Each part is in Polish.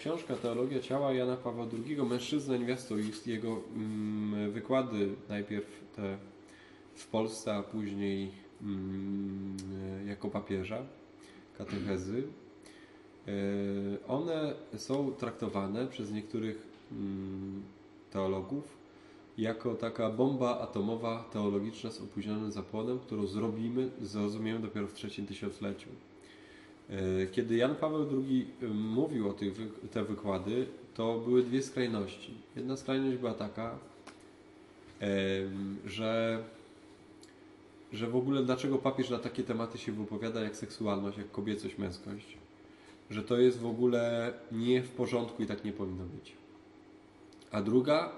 Książka Teologia Ciała Jana Pawła II, Mężczyzna, Niewiasto i jego mm, wykłady, najpierw te w Polsce, a później mm, jako papieża, katechezy. E, one są traktowane przez niektórych mm, teologów jako taka bomba atomowa teologiczna z opóźnionym zapłonem, którą zrobimy, zrozumiemy dopiero w trzecim tysiącleciu. E, kiedy Jan Paweł II mówił o tych, te wykłady, to były dwie skrajności. Jedna skrajność była taka, że, że w ogóle dlaczego papież na takie tematy się wypowiada jak seksualność, jak kobiecość, męskość. Że to jest w ogóle nie w porządku i tak nie powinno być. A druga,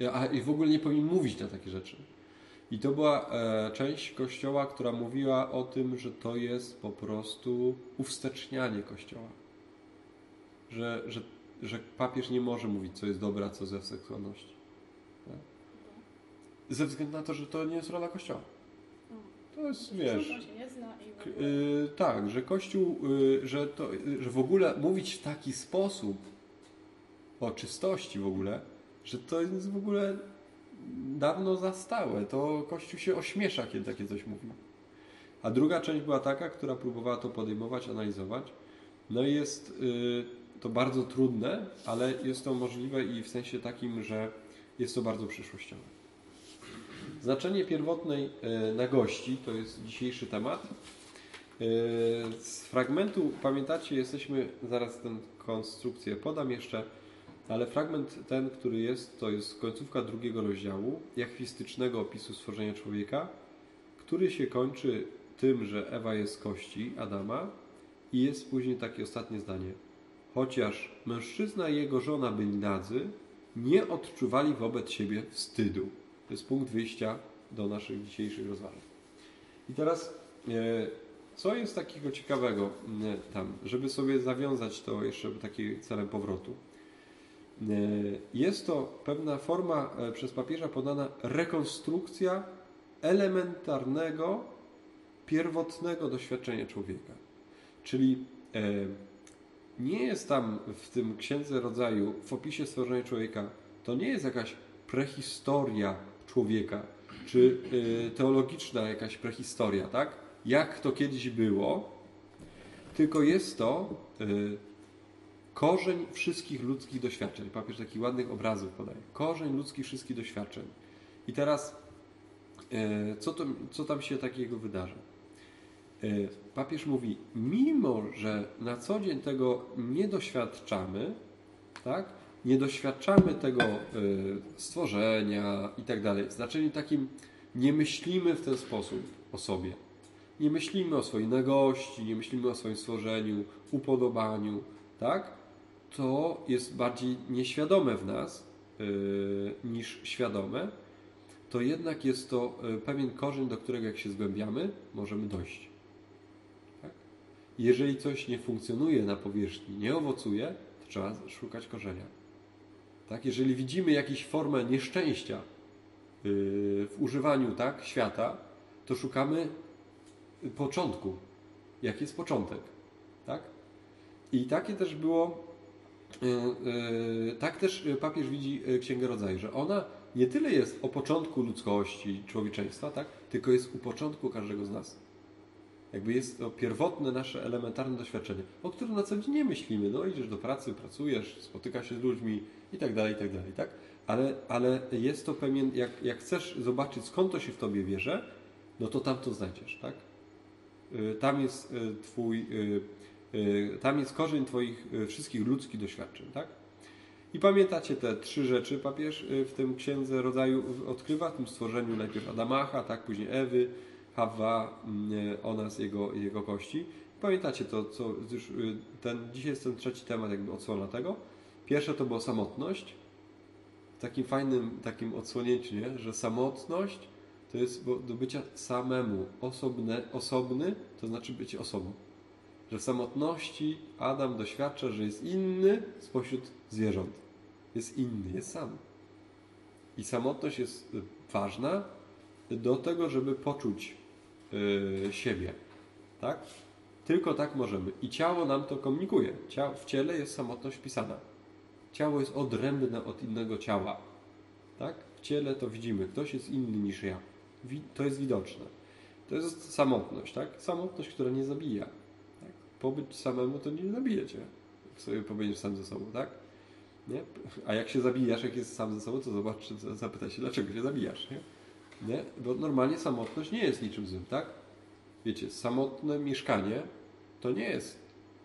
e, a i w ogóle nie powinien mówić na takie rzeczy. I to była e, część Kościoła, która mówiła o tym, że to jest po prostu uwstecznianie Kościoła. Że, że, że papież nie może mówić, co jest dobre, a co ze seksualności. Tak? Ze względu na to, że to nie jest rola Kościoła. To jest, wiesz... Yy, tak, że Kościół, yy, że, to, że w ogóle mówić w taki sposób o czystości w ogóle, że to jest w ogóle dawno zastałe. To Kościół się ośmiesza, kiedy takie coś mówi. A druga część była taka, która próbowała to podejmować, analizować. No i jest y, to bardzo trudne, ale jest to możliwe i w sensie takim, że jest to bardzo przyszłościowe. Znaczenie pierwotnej y, nagości to jest dzisiejszy temat. Y, z fragmentu, pamiętacie, jesteśmy, zaraz tę konstrukcję podam jeszcze, ale fragment ten, który jest, to jest końcówka drugiego rozdziału, jachwistycznego opisu stworzenia człowieka, który się kończy tym, że Ewa jest kości Adama i jest później takie ostatnie zdanie. Chociaż mężczyzna i jego żona byli nadzy, nie odczuwali wobec siebie wstydu. To jest punkt wyjścia do naszych dzisiejszych rozważań. I teraz, e, co jest takiego ciekawego tam, żeby sobie zawiązać to jeszcze takim celem powrotu. E, jest to pewna forma e, przez papieża podana rekonstrukcja elementarnego, pierwotnego doświadczenia człowieka. Czyli e, nie jest tam w tym księdze rodzaju, w opisie stworzenia człowieka, to nie jest jakaś prehistoria człowieka, czy teologiczna jakaś prehistoria, tak? Jak to kiedyś było, tylko jest to Korzeń wszystkich ludzkich doświadczeń. Papież takich ładnych obrazów podaje. Korzeń ludzkich wszystkich doświadczeń. I teraz, e, co, to, co tam się takiego wydarzy? E, papież mówi, mimo że na co dzień tego nie doświadczamy, tak? nie doświadczamy tego e, stworzenia i tak dalej, w znaczeniu takim nie myślimy w ten sposób o sobie. Nie myślimy o swojej nagości, nie myślimy o swoim stworzeniu, upodobaniu, tak? To jest bardziej nieświadome w nas yy, niż świadome, to jednak jest to yy, pewien korzeń, do którego jak się zgłębiamy, możemy dojść. Tak? Jeżeli coś nie funkcjonuje na powierzchni, nie owocuje, to trzeba szukać korzenia. Tak? Jeżeli widzimy jakąś formę nieszczęścia yy, w używaniu tak, świata, to szukamy początku. Jaki jest początek? Tak? I takie też było tak też papież widzi Księgę Rodzaju, że ona nie tyle jest o początku ludzkości, człowieczeństwa, tak? tylko jest u początku każdego z nas. Jakby jest to pierwotne nasze elementarne doświadczenie, o którym na co dzień nie myślimy. No idziesz do pracy, pracujesz, spotykasz się z ludźmi i tak dalej, i tak dalej, tak? Ale, ale jest to pewien, jak, jak chcesz zobaczyć skąd to się w Tobie bierze, no to tam to znajdziesz, tak? Tam jest Twój Y, tam jest korzeń Twoich y, wszystkich ludzkich doświadczeń, tak? I pamiętacie te trzy rzeczy papież y, w tym księdze rodzaju odkrywa, w tym stworzeniu najpierw Adamacha, tak, później Ewy, Hawa, ona z jego, jego kości. Pamiętacie to, co już ten, dzisiaj jest ten trzeci temat, jakby odsłona tego. Pierwsze to była samotność. W takim fajnym takim odsłonięciu, nie? że samotność to jest do bycia samemu, osobne, osobny, to znaczy być osobą że w samotności Adam doświadcza, że jest inny spośród zwierząt. Jest inny, jest sam. I samotność jest ważna do tego, żeby poczuć yy, siebie. Tak? Tylko tak możemy. I ciało nam to komunikuje. w ciele jest samotność pisana. Ciało jest odrębne od innego ciała. Tak? W ciele to widzimy. Ktoś jest inny niż ja. To jest widoczne. To jest samotność, tak? Samotność, która nie zabija. Pobyć samemu to nie zabije cię. Jak sobie powiedziesz sam ze sobą, tak? Nie? A jak się zabijasz, jak jest sam ze sobą, to zobacz, zapytaj się, dlaczego się zabijasz, nie? nie? Bo normalnie samotność nie jest niczym złym, tak? Wiecie, samotne mieszkanie to nie jest,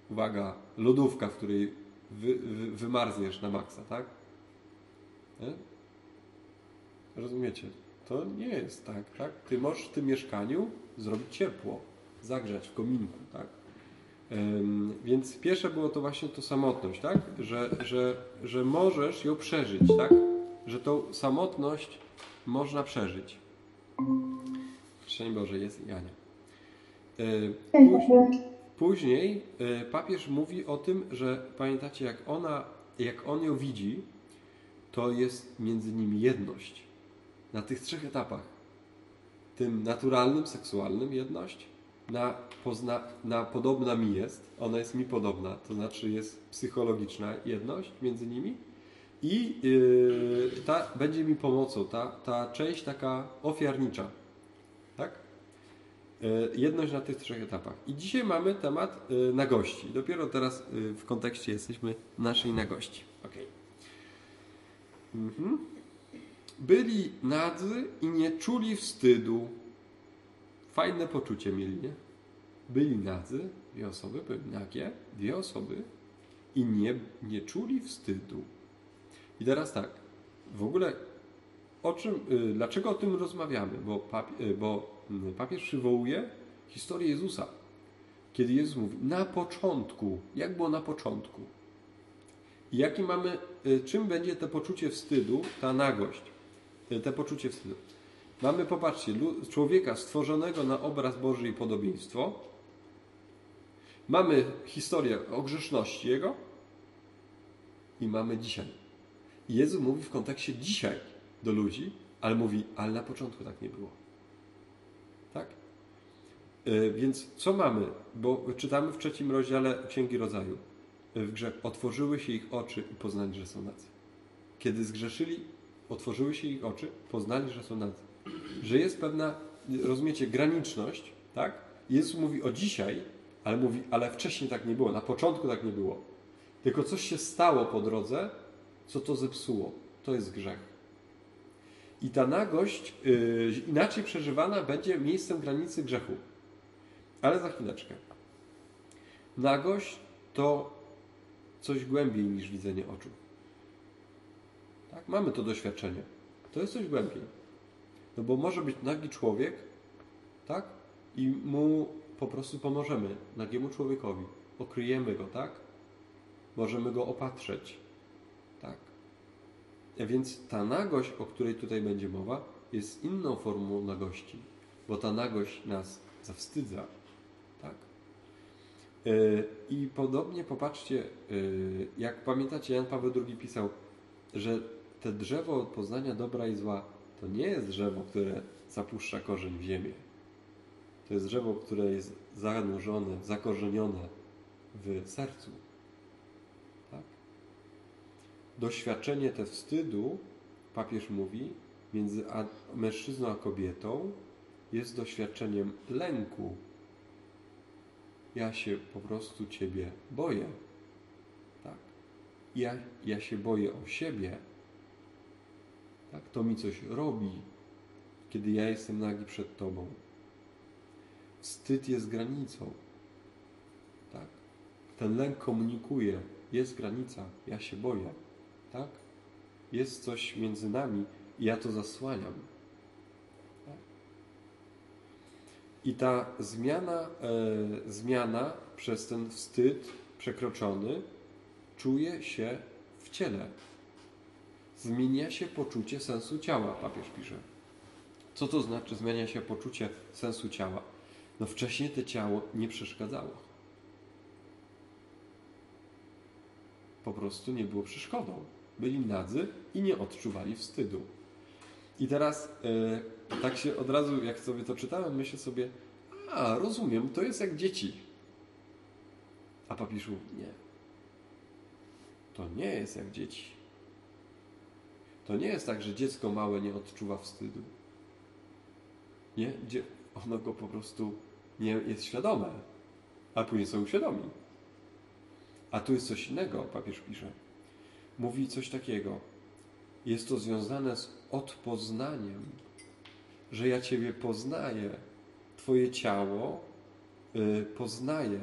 uwaga, lodówka, w której wy, wy, wymarzniesz na maksa, tak? Nie? Rozumiecie? To nie jest tak, tak? Ty możesz w tym mieszkaniu zrobić ciepło, zagrzać w kominku, tak? Więc pierwsze było to właśnie to samotność, tak? Że, że, że możesz ją przeżyć, tak? Że tą samotność można przeżyć. Szczęść Boże, jest Jania. Yy, później, później yy, papież mówi o tym, że pamiętacie, jak ona, jak on ją widzi, to jest między nimi jedność na tych trzech etapach. Tym naturalnym, seksualnym jedność, na, pozna, na podobna mi jest, ona jest mi podobna, to znaczy jest psychologiczna jedność między nimi i yy, ta będzie mi pomocą, ta, ta część taka ofiarnicza. Tak? Yy, jedność na tych trzech etapach. I dzisiaj mamy temat yy, nagości. Dopiero teraz yy, w kontekście jesteśmy naszej nagości. Okay. Mhm byli nadzy i nie czuli wstydu. Fajne poczucie mieli, nie? Byli nadzy, dwie osoby, były nagie, dwie osoby i nie, nie czuli wstydu. I teraz tak, w ogóle o czym, y, dlaczego o tym rozmawiamy? Bo, y, bo mm, papież przywołuje historię Jezusa. Kiedy Jezus mówi, na początku, jak było na początku? I jaki mamy, y, czym będzie to poczucie wstydu, ta nagość? te poczucie wstydu. Mamy, popatrzcie, człowieka stworzonego na obraz Boży i podobieństwo. Mamy historię o grzeszności Jego i mamy dzisiaj. Jezus mówi w kontekście dzisiaj do ludzi, ale mówi, ale na początku tak nie było. Tak? Yy, więc co mamy? Bo czytamy w trzecim rozdziale Księgi Rodzaju. W grze otworzyły się ich oczy i poznali, że są nacy. Kiedy zgrzeszyli, otworzyły się ich oczy, poznali, że są nadzy. Że jest pewna, rozumiecie, graniczność, tak? Jezus mówi o dzisiaj, ale mówi, ale wcześniej tak nie było, na początku tak nie było. Tylko coś się stało po drodze, co to zepsuło. To jest grzech. I ta nagość yy, inaczej przeżywana będzie miejscem granicy grzechu. Ale za chwileczkę. Nagość to coś głębiej niż widzenie oczu. Tak? Mamy to doświadczenie. To jest coś głębiej. No bo może być nagi człowiek, tak? I mu po prostu pomożemy, nagiemu człowiekowi. Okryjemy go, tak? Możemy go opatrzeć. Tak. A więc ta nagość, o której tutaj będzie mowa, jest inną formą nagości, bo ta nagość nas zawstydza. Tak? E, I podobnie popatrzcie, e, jak pamiętacie, Jan Paweł II pisał, że te drzewo poznania dobra i zła to nie jest drzewo, które zapuszcza korzeń w ziemię. To jest drzewo, które jest zanurzone, zakorzenione w sercu. Tak? Doświadczenie te wstydu, papież mówi, między mężczyzną a kobietą jest doświadczeniem lęku. Ja się po prostu Ciebie boję. Tak? Ja, ja się boję o siebie, tak? To mi coś robi, kiedy ja jestem nagi przed Tobą. Wstyd jest granicą. Tak? Ten lęk komunikuje, jest granica, ja się boję. Tak? Jest coś między nami i ja to zasłaniam. Tak? I ta zmiana, e, zmiana przez ten wstyd przekroczony czuje się w ciele zmienia się poczucie sensu ciała, papież pisze. Co to znaczy zmienia się poczucie sensu ciała? No wcześniej to ciało nie przeszkadzało. Po prostu nie było przeszkodą. Byli nadzy i nie odczuwali wstydu. I teraz yy, tak się od razu, jak sobie to czytałem, myślę sobie, a rozumiem, to jest jak dzieci. A papież mówi, nie. To nie jest jak dzieci. To nie jest tak, że dziecko małe nie odczuwa wstydu. Nie, ono go po prostu nie jest świadome, a później są uświadomi. A tu jest coś innego, papież pisze. Mówi coś takiego. Jest to związane z odpoznaniem, że ja Ciebie poznaję. Twoje ciało y, poznaje.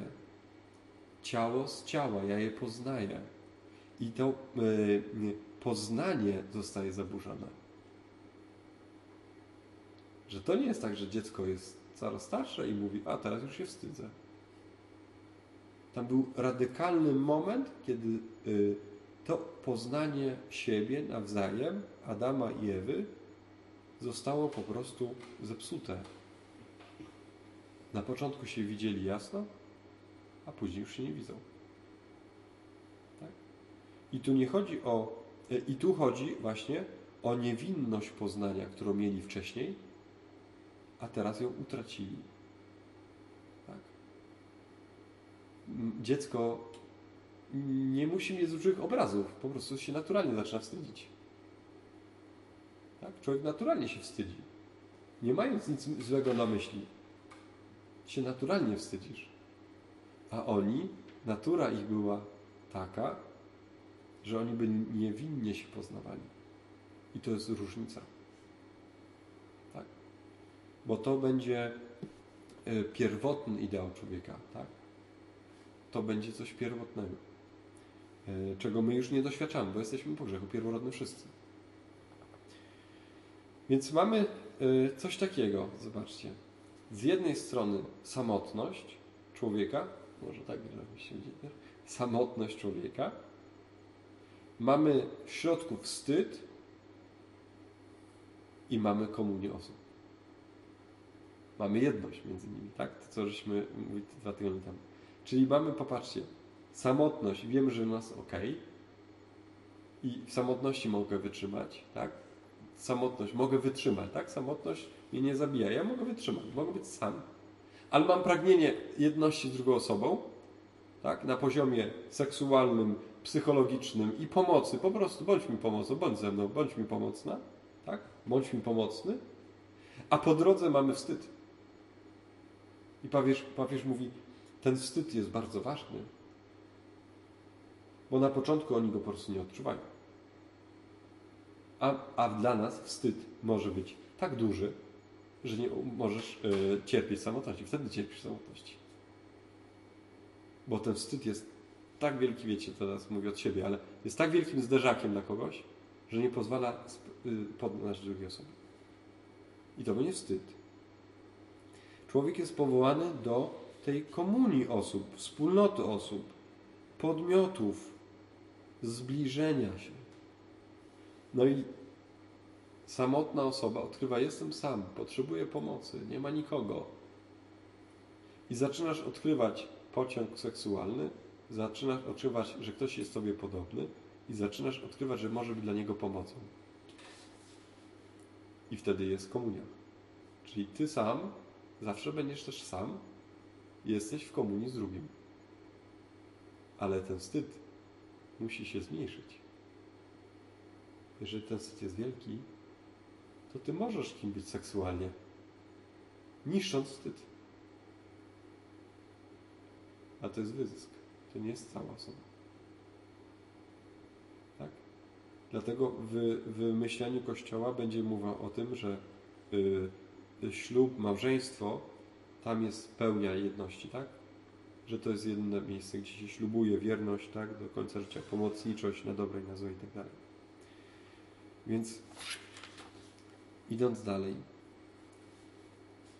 Ciało z ciała, ja je poznaję. I to y, poznanie zostaje zaburzone. Że to nie jest tak, że dziecko jest coraz starsze i mówi, a teraz już się wstydzę. Tam był radykalny moment, kiedy y, to poznanie siebie nawzajem, Adama i Ewy, zostało po prostu zepsute. Na początku się widzieli jasno, a później już się nie widzą. Tak? I tu nie chodzi o, i tu chodzi właśnie o niewinność poznania, którą mieli wcześniej, a teraz ją utracili. Tak? Dziecko nie musi mieć złych obrazów, po prostu się naturalnie zaczyna wstydzić. Tak? Człowiek naturalnie się wstydzi. Nie mając nic złego na myśli. Się naturalnie wstydzisz. A oni, natura ich była taka, że oni by niewinnie się poznawali. I to jest różnica bo to będzie e, pierwotny ideał człowieka, tak? To będzie coś pierwotnego, e, czego my już nie doświadczamy, bo jesteśmy po grzechu pierworodny wszyscy. Więc mamy e, coś takiego, zobaczcie. Z jednej strony samotność człowieka, może tak, żebyście widzieli, samotność człowieka. Mamy w środku wstyd i mamy komunię osób. Mamy jedność między nimi, tak? To, co żeśmy mówili dwa tygodnie temu. Czyli mamy, popatrzcie, samotność, wiem, że nas ok i w samotności mogę wytrzymać, tak? Samotność mogę wytrzymać, tak? Samotność mnie nie zabija, ja mogę wytrzymać, mogę być sam. Ale mam pragnienie jedności z drugą osobą, tak? Na poziomie seksualnym, psychologicznym i pomocy, po prostu bądź mi pomocą, bądź ze mną, bądź mi pomocna, tak? Bądź mi pomocny. A po drodze mamy wstyd. I papież, papież mówi, ten wstyd jest bardzo ważny, bo na początku oni go po prostu nie odczuwają. A, a dla nas wstyd może być tak duży, że nie możesz y, cierpieć samotności. Wtedy cierpisz samotności. Bo ten wstyd jest tak wielki, wiecie, teraz mówię od siebie, ale jest tak wielkim zderzakiem dla kogoś, że nie pozwala y, podnać drugiej osoby. I to będzie wstyd. Człowiek jest powołany do tej komunii osób, wspólnoty osób, podmiotów, zbliżenia się. No i samotna osoba odkrywa: Jestem sam, potrzebuję pomocy, nie ma nikogo. I zaczynasz odkrywać pociąg seksualny, zaczynasz odkrywać, że ktoś jest Tobie podobny, i zaczynasz odkrywać, że może być dla niego pomocą. I wtedy jest komunia. Czyli Ty sam Zawsze będziesz też sam, jesteś w komunii z drugim. Ale ten wstyd musi się zmniejszyć. Jeżeli ten wstyd jest wielki, to ty możesz kim być seksualnie, niszcząc wstyd. A to jest wyzysk. To nie jest cała osoba. Tak? Dlatego w, w myśleniu Kościoła będzie mowa o tym, że yy, ślub, małżeństwo, tam jest pełnia jedności, tak? Że to jest jedno miejsce, gdzie się ślubuje wierność, tak? Do końca życia, pomocniczość na dobre i na złe i tak dalej. Więc idąc dalej.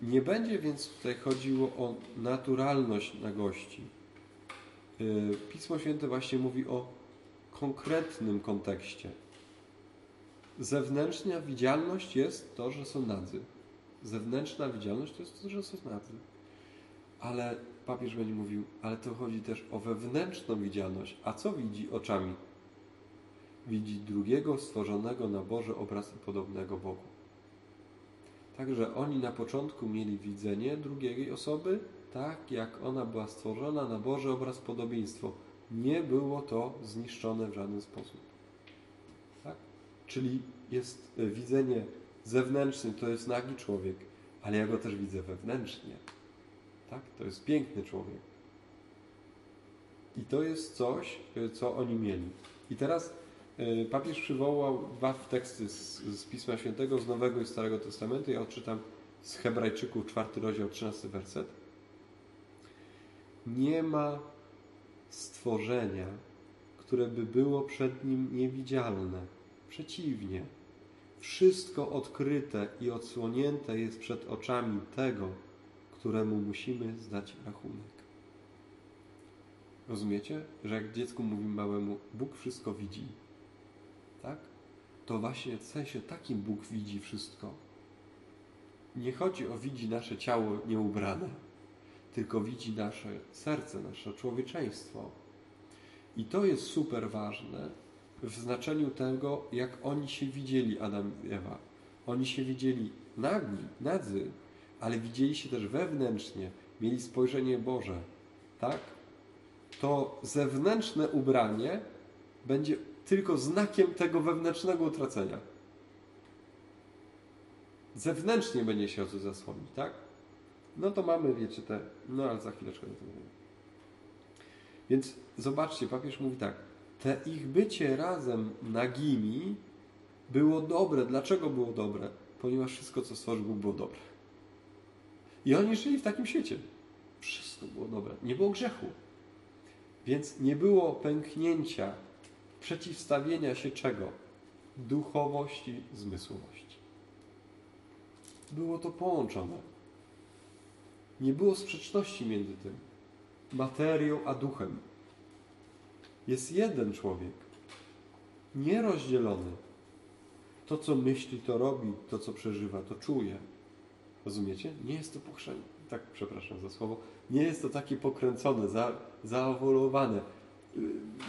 Nie będzie więc tutaj chodziło o naturalność nagości. Y, Pismo Święte właśnie mówi o konkretnym kontekście. Zewnętrzna widzialność jest to, że są nadzy zewnętrzna widzialność to jest to, że są nadzy. Ale papież będzie mówił, ale to chodzi też o wewnętrzną widzialność. A co widzi oczami? Widzi drugiego stworzonego na Boże obraz i podobnego Bogu. Także oni na początku mieli widzenie drugiej osoby, tak, jak ona była stworzona na Boże obraz podobieństwo. Nie było to zniszczone w żaden sposób. Tak? Czyli jest e, widzenie zewnętrzne, to jest nagi człowiek, ale ja go też widzę wewnętrznie. Tak? To jest piękny człowiek. I to jest coś, e, co oni mieli. I teraz e, papież przywołał dwa teksty z, z Pisma Świętego, z Nowego i Starego Testamentu. Ja odczytam z Hebrajczyków, czwarty rozdział, trzynasty werset. Nie ma stworzenia, które by było przed nim niewidzialne. Przeciwnie, wszystko odkryte i odsłonięte jest przed oczami tego, któremu musimy zdać rachunek. Rozumiecie, że jak dziecku mówimy małemu, Bóg wszystko widzi, tak? To właśnie w sensie takim Bóg widzi wszystko. Nie chodzi o widzi nasze ciało nieubrane, tylko widzi nasze serce, nasze człowieczeństwo. I to jest super ważne w znaczeniu tego, jak oni się widzieli, Adam i Ewa. Oni się widzieli nagi, nadzy, ale widzieli się też wewnętrznie, mieli spojrzenie Boże. Tak? To zewnętrzne ubranie będzie tylko znakiem tego wewnętrznego utracenia. Zewnętrznie będzie się o co zasłonić, tak? No to mamy, wiecie, te. No ale za chwileczkę do tego. Więc zobaczcie, papież mówi tak. Te ich bycie razem nagimi było dobre. Dlaczego było dobre? Ponieważ wszystko, co stworzył było dobre. I oni żyli w takim świecie. Wszystko było dobre. Nie było grzechu. Więc nie było pęknięcia, przeciwstawienia się czego? Duchowości, zmysłowości. Było to połączone. Nie było sprzeczności między tym. Materią a duchem. Jest jeden człowiek. Nierozdzielony. To, co myśli, to robi, to, co przeżywa, to czuje. Rozumiecie? Nie jest to pochrzenie. Tak, przepraszam za słowo. Nie jest to takie pokręcone, za, zaawolowane.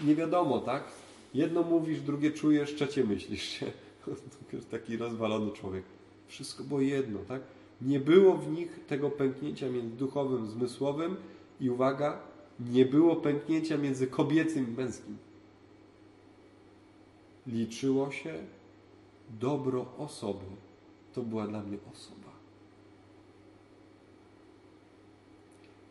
Nie wiadomo, tak? Jedno mówisz, drugie czujesz, trzecie myślisz. Taki rozwalony człowiek. Wszystko było jedno, tak? Nie było w nich tego pęknięcia między duchowym, zmysłowym i uwaga, nie było pęknięcia między kobiecym i męskim. Liczyło się dobro osoby. To była dla mnie osoba.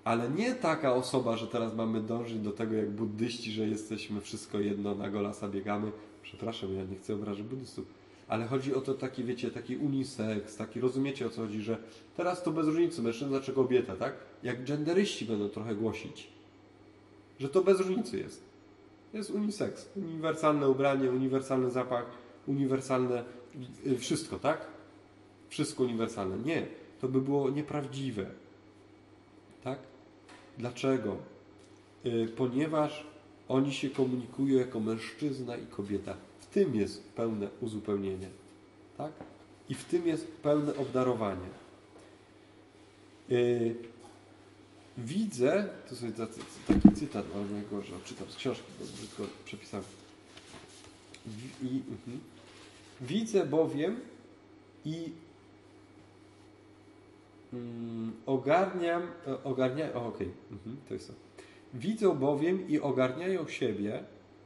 Ale nie taka osoba, że teraz mamy dążyć do tego jak buddyści, że jesteśmy wszystko jedno, na golasa biegamy. Przepraszam, ja nie chcę obrażać buddystów. Ale chodzi o to taki, wiecie, taki unisex, taki, rozumiecie o co chodzi, że teraz to bez różnicy, mężczyzna czy kobieta, tak? Jak genderyści będą trochę głosić, że to bez różnicy jest. Jest unisex, uniwersalne ubranie, uniwersalny zapach, uniwersalne y, wszystko, tak? Wszystko uniwersalne. Nie, to by było nieprawdziwe. Tak? Dlaczego? Y, ponieważ oni się komunikują jako mężczyzna i kobieta. Tym jest pełne uzupełnienie. Tak? I w tym jest pełne obdarowanie. Y, widzę, to sobie taki cytat, ale najgorszy, czytam z książki, bo brzydko przepisałem. I, uh, widzę bowiem i mm, ogarniam, e, ogarnia, okej, okay. mhm, to jest to. Widzą bowiem i ogarniają siebie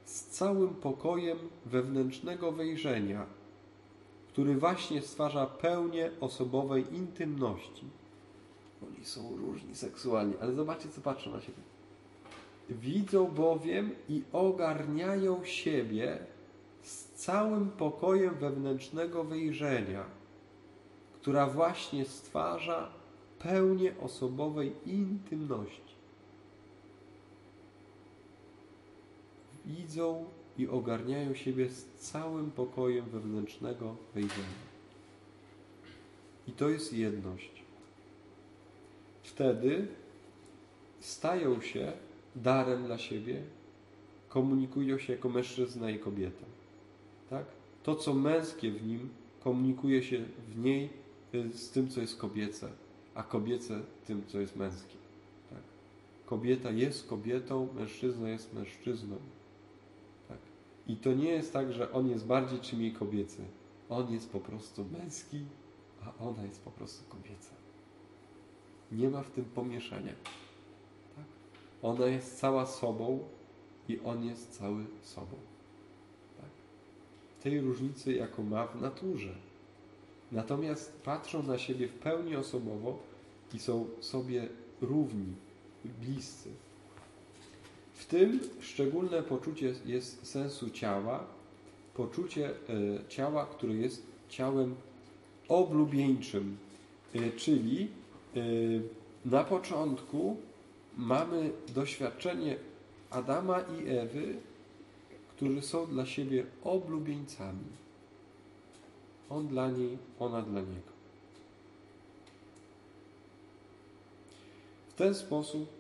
z całym pokojem wewnętrznego wejrzenia, który właśnie stwarza pełnię osobowej intymności. Oni są różni seksualnie, ale zobaczcie, co patrzą na siebie. Widzą bowiem i ogarniają siebie z całym pokojem wewnętrznego wejrzenia, która właśnie stwarza pełnię osobowej intymności. Widzą i ogarniają siebie z całym pokojem wewnętrznego wejrzenia. I to jest jedność. Wtedy stają się darem dla siebie, komunikują się jako mężczyzna i kobieta. Tak? To, co męskie w nim, komunikuje się w niej y, z tym, co jest kobiece, a kobiece tym, co jest męskie. Tak? Kobieta jest kobietą, mężczyzna jest mężczyzną. I to nie jest tak, że on jest bardziej czy mniej kobiecy. On jest po prostu męski, a ona jest po prostu kobieca. Nie ma w tym pomieszania. Tak? Ona jest cała sobą i on jest cały sobą. Tak? Tej różnicy, jaką ma w naturze. Natomiast patrzą na siebie w pełni osobowo i są sobie równi, bliscy. W tym szczególne poczucie jest sensu ciała, poczucie e, ciała, które jest ciałem oblubieńczym, e, czyli e, na początku mamy doświadczenie Adama i Ewy, którzy są dla siebie oblubieńcami. On dla niej, ona dla niego. W ten sposób,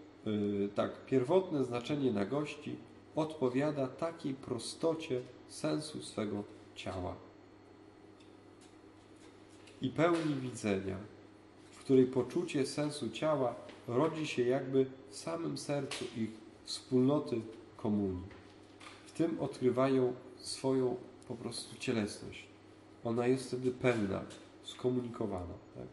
tak, pierwotne znaczenie nagości odpowiada takiej prostocie sensu swego ciała i pełni widzenia, w której poczucie sensu ciała rodzi się jakby w samym sercu ich wspólnoty komunii. W tym odkrywają swoją po prostu cielesność. Ona jest wtedy pełna, skomunikowana. Tak?